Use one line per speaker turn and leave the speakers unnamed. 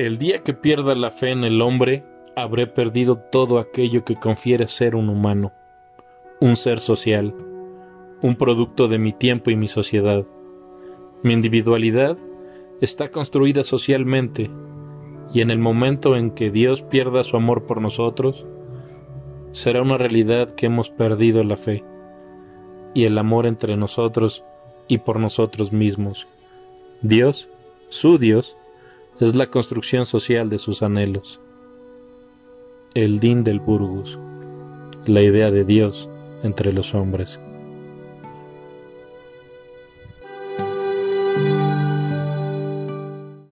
El día que pierda la fe en el hombre, habré perdido todo aquello que confiere ser un humano, un ser social, un producto de mi tiempo y mi sociedad. Mi individualidad está construida socialmente y en el momento en que Dios pierda su amor por nosotros, será una realidad que hemos perdido la fe y el amor entre nosotros y por nosotros mismos. Dios, su Dios, es la construcción social de sus anhelos. El din del Burgus, la idea de Dios entre los hombres.